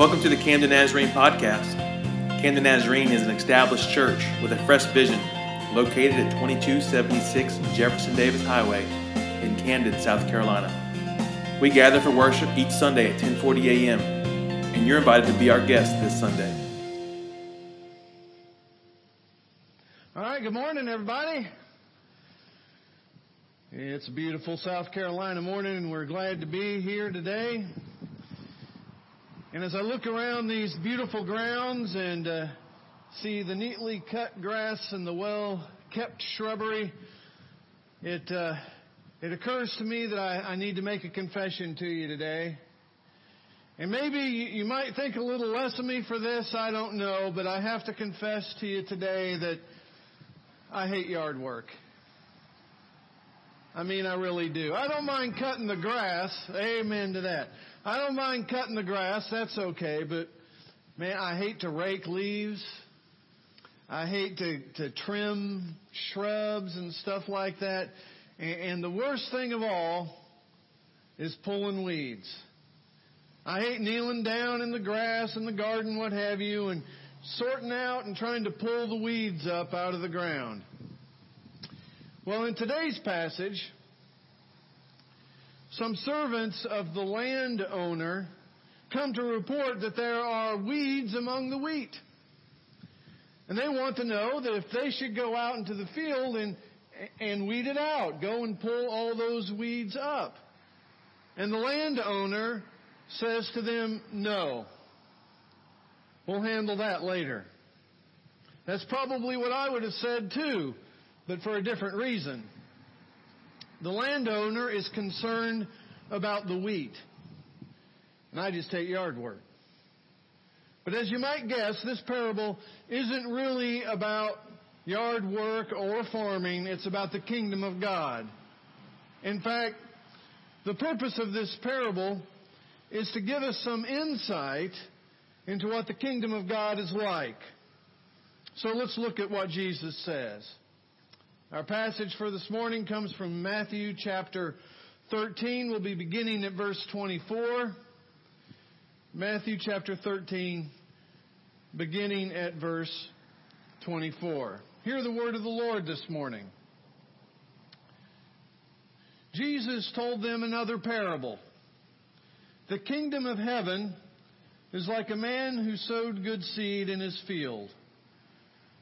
Welcome to the Camden Nazarene podcast. Camden Nazarene is an established church with a fresh vision located at 2276 Jefferson Davis Highway in Camden, South Carolina. We gather for worship each Sunday at 10:40 a.m. and you're invited to be our guest this Sunday. All right, good morning everybody. It's a beautiful South Carolina morning and we're glad to be here today. And as I look around these beautiful grounds and uh, see the neatly cut grass and the well kept shrubbery, it, uh, it occurs to me that I, I, need to make a confession to you today. And maybe you, you might think a little less of me for this, I don't know, but I have to confess to you today that I hate yard work. I mean, I really do. I don't mind cutting the grass. Amen to that. I don't mind cutting the grass. That's okay. But man, I hate to rake leaves. I hate to, to trim shrubs and stuff like that. And, and the worst thing of all is pulling weeds. I hate kneeling down in the grass in the garden, what have you, and sorting out and trying to pull the weeds up out of the ground. Well, in today's passage, some servants of the landowner come to report that there are weeds among the wheat. And they want to know that if they should go out into the field and, and weed it out, go and pull all those weeds up. And the landowner says to them, no. We'll handle that later. That's probably what I would have said too, but for a different reason. The landowner is concerned about the wheat. And I just take yard work. But as you might guess, this parable isn't really about yard work or farming. It's about the kingdom of God. In fact, the purpose of this parable is to give us some insight into what the kingdom of God is like. So let's look at what Jesus says. Our passage for this morning comes from Matthew chapter 13. We'll be beginning at verse 24. Matthew chapter 13, beginning at verse 24. Hear the word of the Lord this morning. Jesus told them another parable. The kingdom of heaven is like a man who sowed good seed in his field.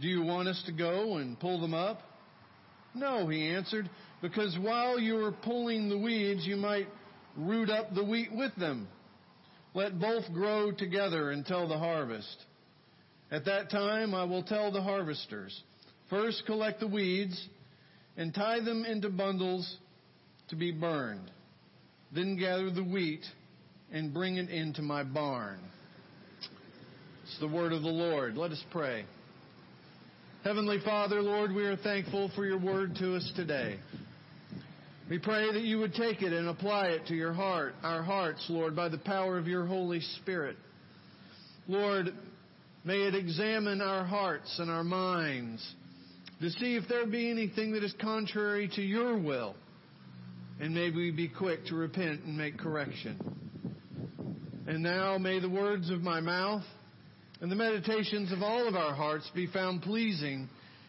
do you want us to go and pull them up? No, he answered, because while you are pulling the weeds, you might root up the wheat with them. Let both grow together until the harvest. At that time, I will tell the harvesters, first collect the weeds and tie them into bundles to be burned. Then gather the wheat and bring it into my barn. It's the word of the Lord. Let us pray. Heavenly Father, Lord, we are thankful for your word to us today. We pray that you would take it and apply it to your heart, our hearts, Lord, by the power of your Holy Spirit. Lord, may it examine our hearts and our minds to see if there be anything that is contrary to your will. And may we be quick to repent and make correction. And now may the words of my mouth and the meditations of all of our hearts be found pleasing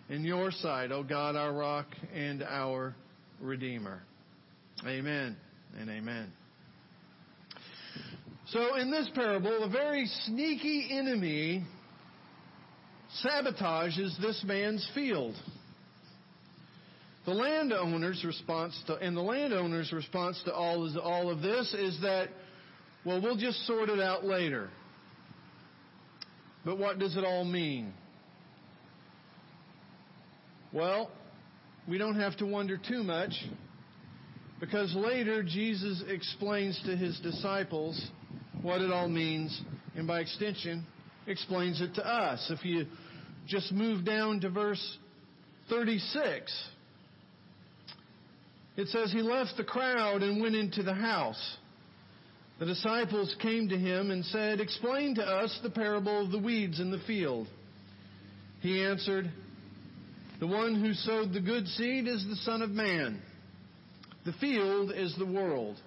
in your sight, O God, our rock and our Redeemer. Amen and amen. So, in this parable, a very sneaky enemy sabotages this man's field. The landowner's response to, and the landowner's response to all, is, all of this is that, well, we'll just sort it out later. But what does it all mean? Well, we don't have to wonder too much because later Jesus explains to his disciples what it all means, and by extension, explains it to us. If you just move down to verse 36, it says, He left the crowd and went into the house. The disciples came to him and said, Explain to us the parable of the weeds in the field. He answered, The one who sowed the good seed is the Son of Man. The field is the world.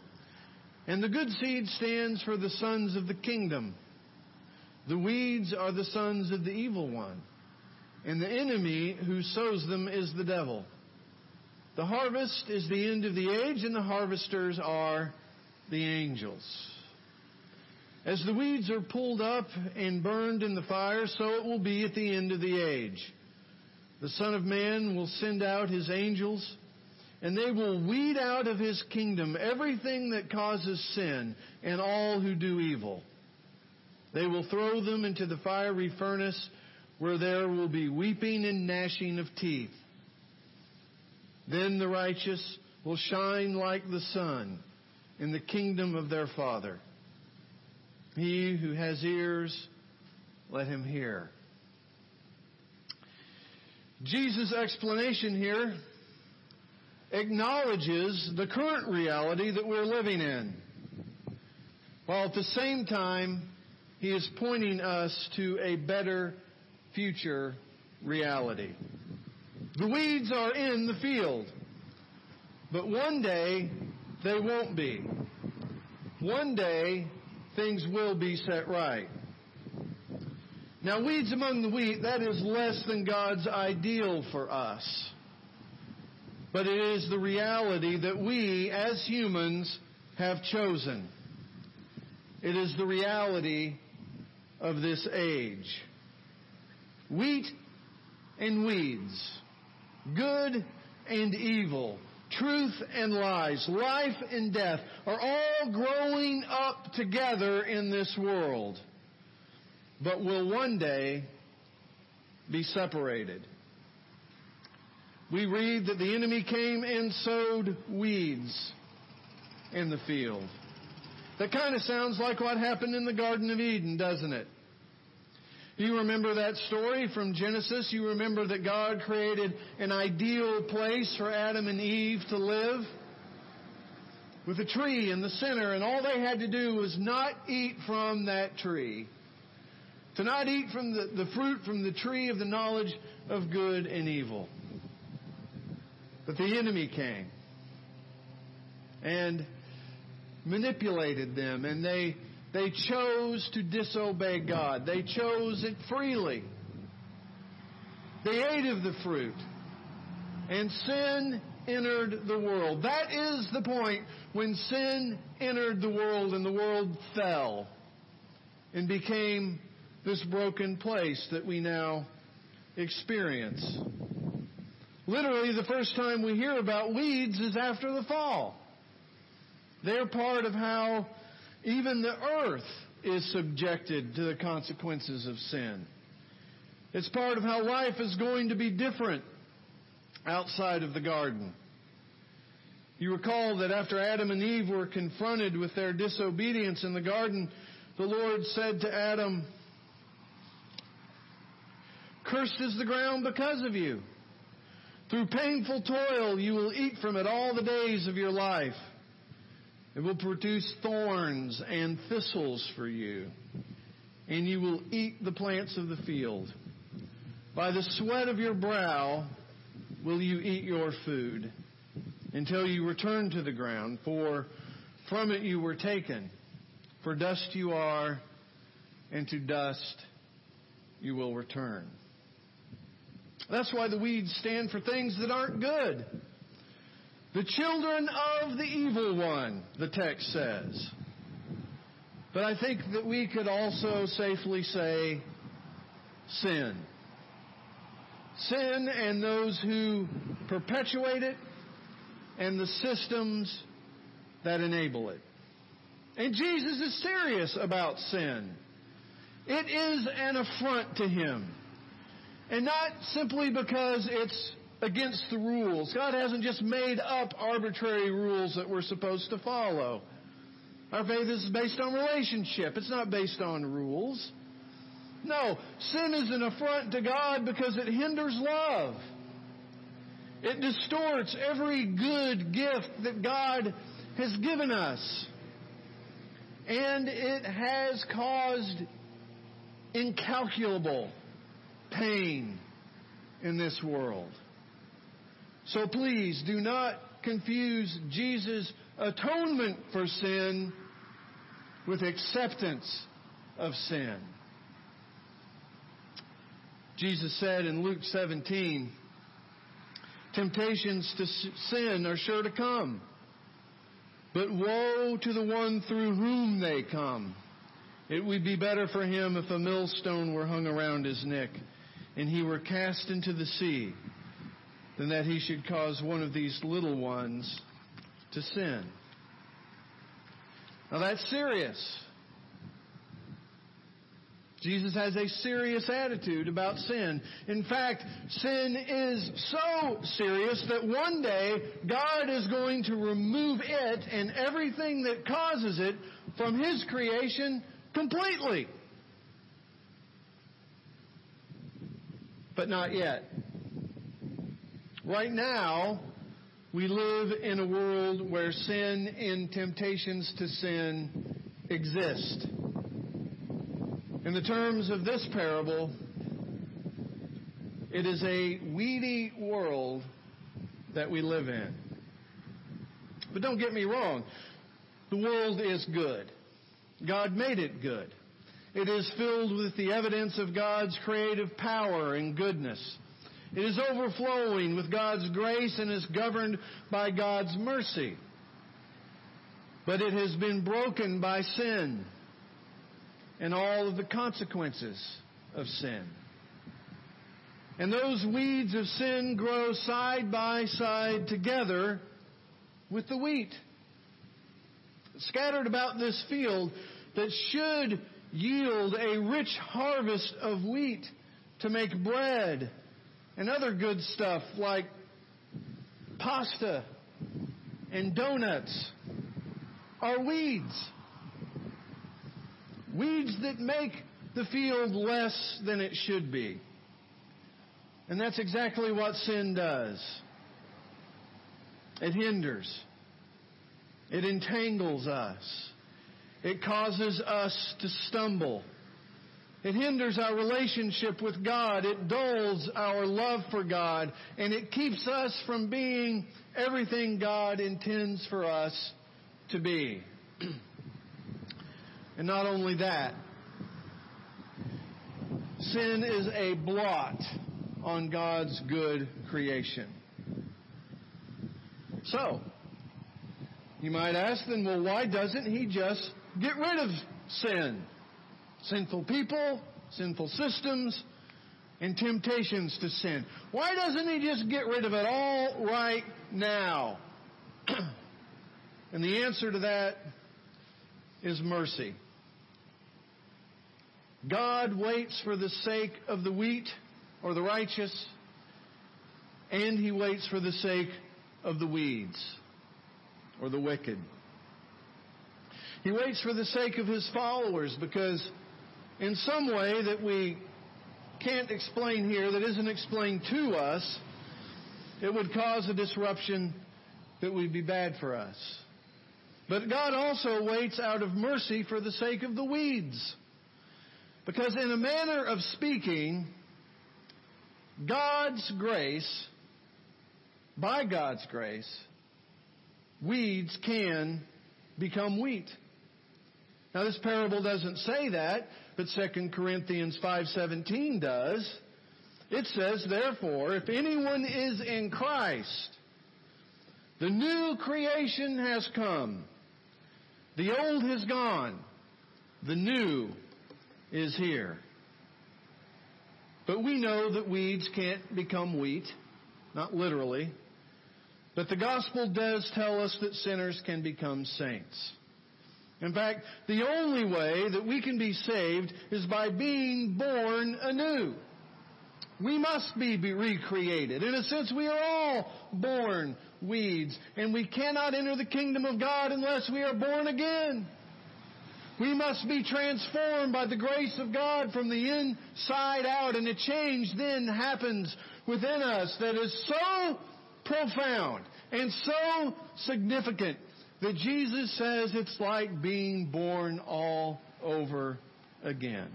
And the good seed stands for the sons of the kingdom. The weeds are the sons of the evil one. And the enemy who sows them is the devil. The harvest is the end of the age, and the harvesters are the angels. As the weeds are pulled up and burned in the fire, so it will be at the end of the age. The Son of Man will send out his angels, and they will weed out of his kingdom everything that causes sin and all who do evil. They will throw them into the fiery furnace where there will be weeping and gnashing of teeth. Then the righteous will shine like the sun in the kingdom of their Father. He who has ears, let him hear. Jesus' explanation here acknowledges the current reality that we're living in, while at the same time, he is pointing us to a better future reality. The weeds are in the field, but one day they won't be. One day things will be set right. Now, weeds among the wheat, that is less than God's ideal for us. But it is the reality that we, as humans, have chosen. It is the reality of this age. Wheat and weeds, good and evil, truth and lies, life and death are all growing up together in this world, but will one day be separated. We read that the enemy came and sowed weeds in the field. That kind of sounds like what happened in the Garden of Eden, doesn't it? You remember that story from Genesis? You remember that God created an ideal place for Adam and Eve to live? With a tree in the center, and all they had to do was not eat from that tree. To not eat from the, the fruit from the tree of the knowledge of good and evil. But the enemy came and manipulated them, and they they chose to disobey God. They chose it freely. They ate of the fruit. And sin entered the world. That is the point when sin entered the world and the world fell and became this broken place that we now experience. Literally, the first time we hear about weeds is after the fall. They're part of how even the earth is subjected to the consequences of sin. It's part of how life is going to be different outside of the garden. You recall that after Adam and Eve were confronted with their disobedience in the garden, the Lord said to Adam, Cursed is the ground because of you. Through painful toil you will eat from it all the days of your life. It will produce thorns and thistles for you, and you will eat the plants of the field. By the sweat of your brow will you eat your food until you return to the ground, for from it you were taken. For dust you are, and to dust you will return. That's why the weeds stand for things that aren't good. The children of the evil one, the text says. But I think that we could also safely say sin. Sin and those who perpetuate it and the systems that enable it. And Jesus is serious about sin. It is an affront to him. And not simply because it's against the rules. God hasn't just made up arbitrary rules that we're supposed to follow. Our faith is based on relationship. It's not based on rules. No, sin is an affront to God because it hinders love. It distorts every good gift that God has given us. And it has caused incalculable pain in this world. So please do not confuse Jesus' atonement for sin with acceptance of sin. Jesus said in Luke 17, temptations to sin are sure to come, but woe to the one through whom they come. It would be better for him if a millstone were hung around his neck and he were cast into the sea than that he should cause one of these little ones to sin. Now that's serious. Jesus has a serious attitude about sin. In fact, sin is so serious that one day God is going to remove it and everything that causes it from His creation completely. But not yet. Right now, we live in a world where sin and temptations to sin exist. In the terms of this parable, it is a weedy world that we live in. But don't get me wrong. The world is good. God made it good. It is filled with the evidence of God's creative power and goodness. It is overflowing with God's grace and is governed by God's mercy. But it has been broken by sin and all of the consequences of sin. And those weeds of sin grow side by side together with the wheat. Scattered about this field that should yield a rich harvest of wheat to make bread and other good stuff like pasta and donuts are weeds. Weeds that make the field less than it should be. And that's exactly what sin does. It hinders. It entangles us. It causes us to stumble. It hinders our relationship with God. It dulls our love for God. And it keeps us from being everything God intends for us to be. and not only that, sin is a blot on God's good creation. So, you might ask then, well, why doesn't He just get rid of sin? Sinful people, sinful systems, and temptations to sin. Why doesn't he just get rid of it all right now? and the answer to that is mercy. God waits for the sake of the wheat or the righteous, and he waits for the sake of the weeds or the wicked. He waits for the sake of his followers because in some way that we can't explain here, that isn't explained to us, it would cause a disruption that would be bad for us. But God also waits out of mercy for the sake of the weeds. Because in a manner of speaking, God's grace, by God's grace, weeds can become wheat. Now this parable doesn't say that, but 2 Corinthians 5:17 does. It says, "Therefore, if anyone is in Christ, the new creation has come. The old has gone. The new is here." But we know that weeds can't become wheat, not literally. But the gospel does tell us that sinners can become saints. In fact, the only way that we can be saved is by being born anew. We must be recreated. In a sense, we are all born weeds, and we cannot enter the kingdom of God unless we are born again. We must be transformed by the grace of God from the inside out, and a change then happens within us that is so profound and so significant that Jesus says it's like being born all over again.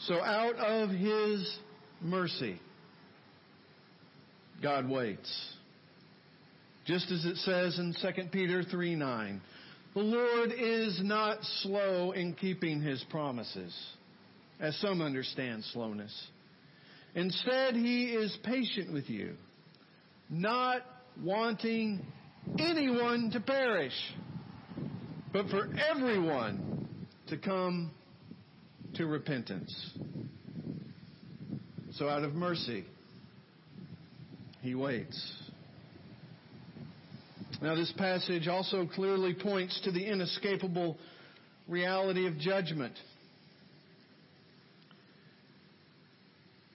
So out of His mercy, God waits. Just as it says in 2 Peter 3 9. The Lord is not slow in keeping His promises, as some understand slowness. Instead, He is patient with you, not wanting anyone to perish, but for everyone to come to repentance. So out of mercy, He waits. Now, this passage also clearly points to the inescapable reality of judgment.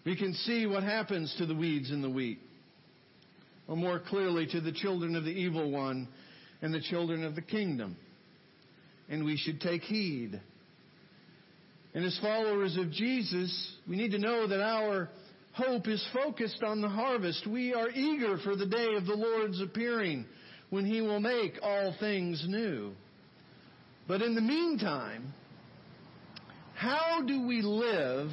We can see what happens to the weeds and the wheat, or more clearly to the children of the evil one and the children of the kingdom. And we should take heed. And as followers of Jesus, we need to know that our hope is focused on the harvest. We are eager for the day of the Lord's appearing when he will make all things new. But in the meantime, how do we live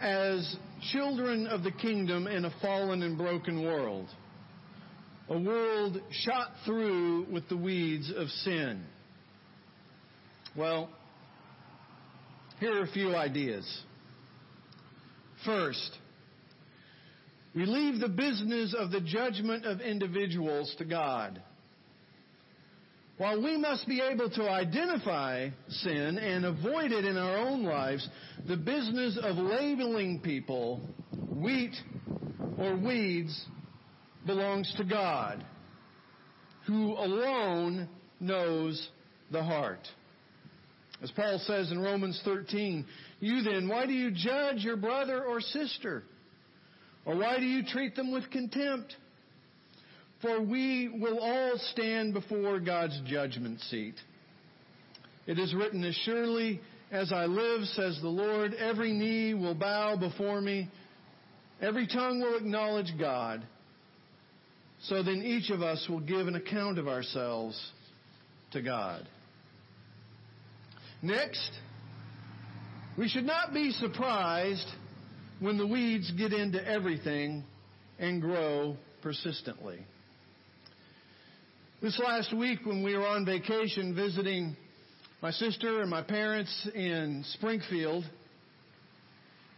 as children of the kingdom in a fallen and broken world? A world shot through with the weeds of sin. Well, here are a few ideas. First, we leave the business of the judgment of individuals to God. While we must be able to identify sin and avoid it in our own lives, the business of labeling people wheat or weeds belongs to God, who alone knows the heart. As Paul says in Romans 13, you then, why do you judge your brother or sister? Or why do you treat them with contempt? For we will all stand before God's judgment seat. It is written, As surely as I live, says the Lord, every knee will bow before me, every tongue will acknowledge God. So then each of us will give an account of ourselves to God. Next, we should not be surprised when the weeds get into everything and grow persistently. This last week when we were on vacation visiting my sister and my parents in Springfield,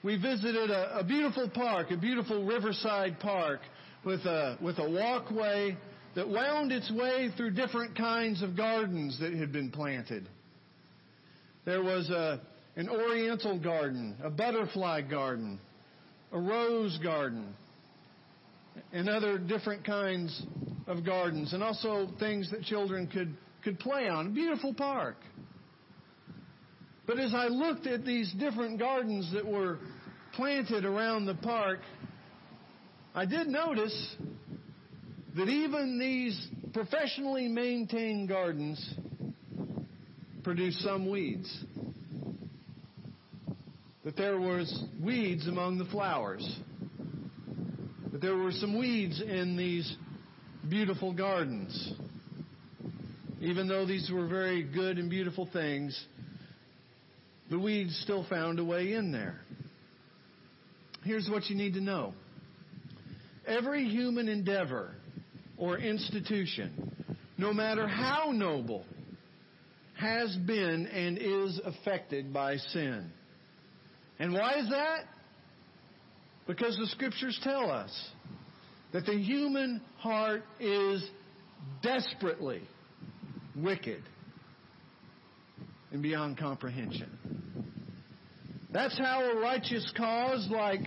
we visited a, a beautiful park, a beautiful riverside park with a, with a walkway that wound its way through different kinds of gardens that had been planted. There was a, an oriental garden, a butterfly garden, a rose garden, and other different kinds of gardens, and also things that children could, could play on. Beautiful park. But as I looked at these different gardens that were planted around the park, I did notice that even these professionally maintained gardens produce some weeds that there was weeds among the flowers. That there were some weeds in these beautiful gardens. Even though these were very good and beautiful things, the weeds still found a way in there. Here's what you need to know. Every human endeavor or institution, no matter how noble, has been and is affected by sin. And why is that? Because the scriptures tell us that the human heart is desperately wicked and beyond comprehension. That's how a righteous cause like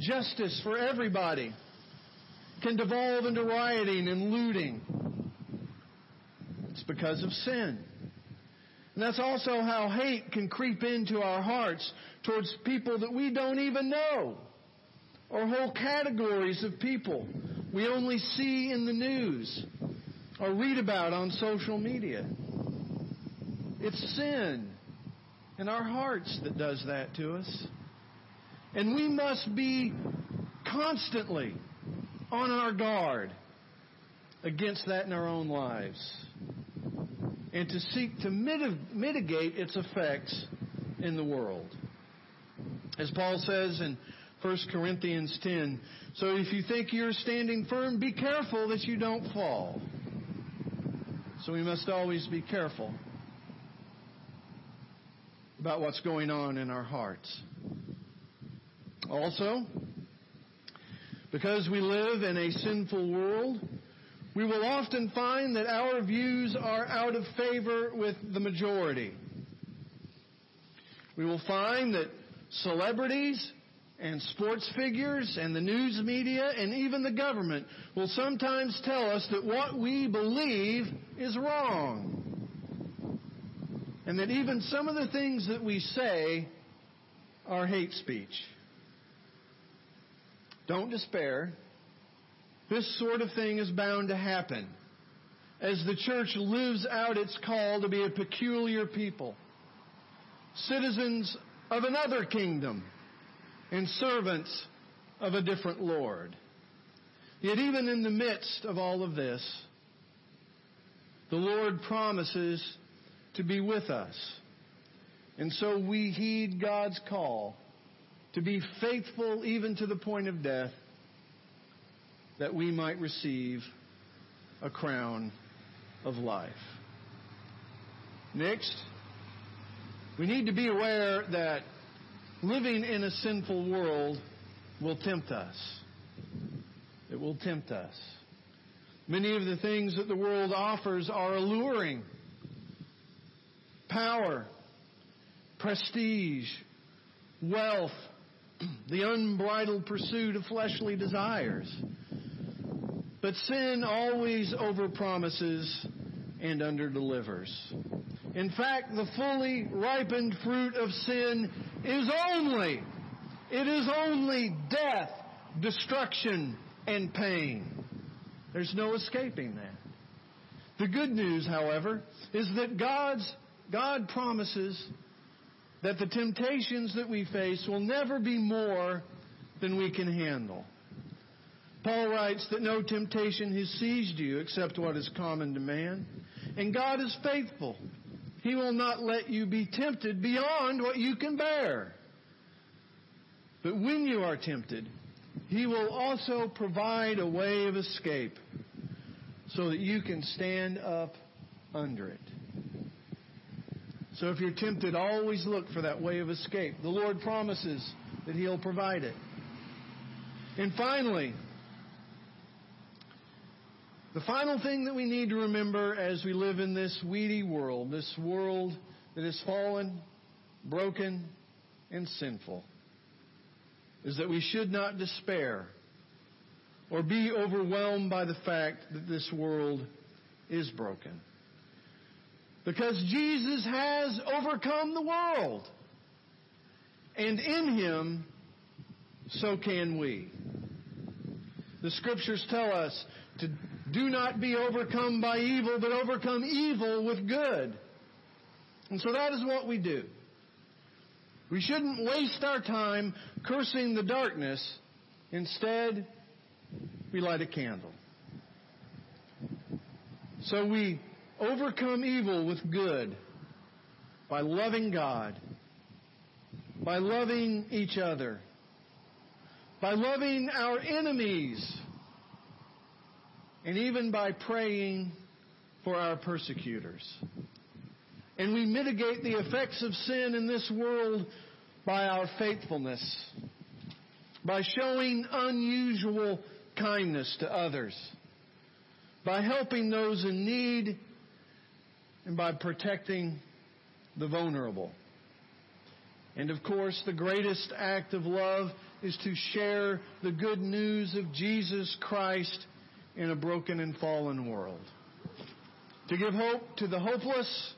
justice for everybody can devolve into rioting and looting. It's because of sin. And that's also how hate can creep into our hearts towards people that we don't even know, or whole categories of people we only see in the news. or read about on social media. It's sin in our hearts that does that to us. And we must be constantly on our guard against that in our own lives and to seek to mitigate its effects in the world. As Paul says in 1 Corinthians 10, so if you think you're standing firm, be careful that you don't fall. So we must always be careful about what's going on in our hearts. Also, because we live in a sinful world, we will often find that our views are out of favor with the majority. We will find that celebrities and sports figures and the news media and even the government will sometimes tell us that what we believe is wrong. And that even some of the things that we say are hate speech. Don't despair. This sort of thing is bound to happen as the church lives out its call to be a peculiar people, citizens of another kingdom, and servants of a different Lord. Yet even in the midst of all of this, the Lord promises to be with us. And so we heed God's call to be faithful even to the point of death that we might receive a crown of life. Next, we need to be aware that living in a sinful world will tempt us. It will tempt us. Many of the things that the world offers are alluring. Power, prestige, wealth, the unbridled pursuit of fleshly desires. But sin always overpromises and underdelivers. In fact, the fully ripened fruit of sin is only, it is only death, destruction, and pain. There's no escaping that. The good news, however, is that God's, God promises that the temptations that we face will never be more than we can handle. Paul writes that no temptation has seized you except what is common to man. And God is faithful. He will not let you be tempted beyond what you can bear. But when you are tempted, He will also provide a way of escape so that you can stand up under it. So if you're tempted, always look for that way of escape. The Lord promises that He'll provide it. And finally, the final thing that we need to remember as we live in this weedy world, this world that is fallen, broken, and sinful, is that we should not despair or be overwhelmed by the fact that this world is broken. Because Jesus has overcome the world. And in Him, so can we. The scriptures tell us to do not be overcome by evil, but overcome evil with good. And so that is what we do. We shouldn't waste our time cursing the darkness. Instead, we light a candle. So we overcome evil with good by loving God, by loving each other, by loving our enemies, and even by praying for our persecutors. And we mitigate the effects of sin in this world by our faithfulness, by showing unusual kindness to others, by helping those in need and by protecting the vulnerable. And of course, the greatest act of love is to share the good news of Jesus Christ in a broken and fallen world. To give hope to the hopeless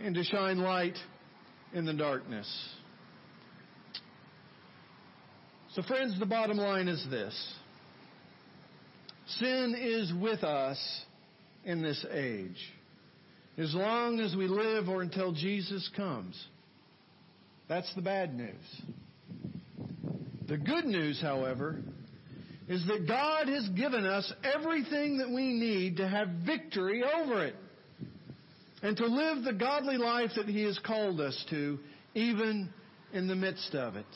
and to shine light in the darkness. So friends, the bottom line is this. Sin is with us in this age. As long as we live or until Jesus comes. That's the bad news. The good news, however, is that God has given us everything that we need to have victory over it and to live the godly life that He has called us to, even in the midst of it.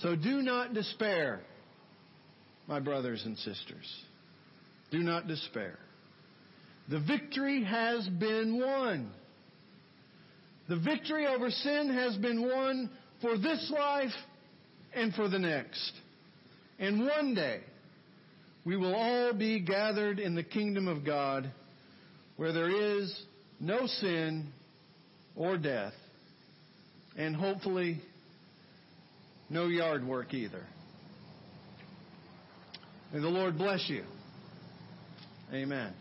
So do not despair, my brothers and sisters. Do not despair. The victory has been won. The victory over sin has been won for this life and for the next. And one day, we will all be gathered in the kingdom of God where there is no sin or death, and hopefully no yard work either. May the Lord bless you. Amen.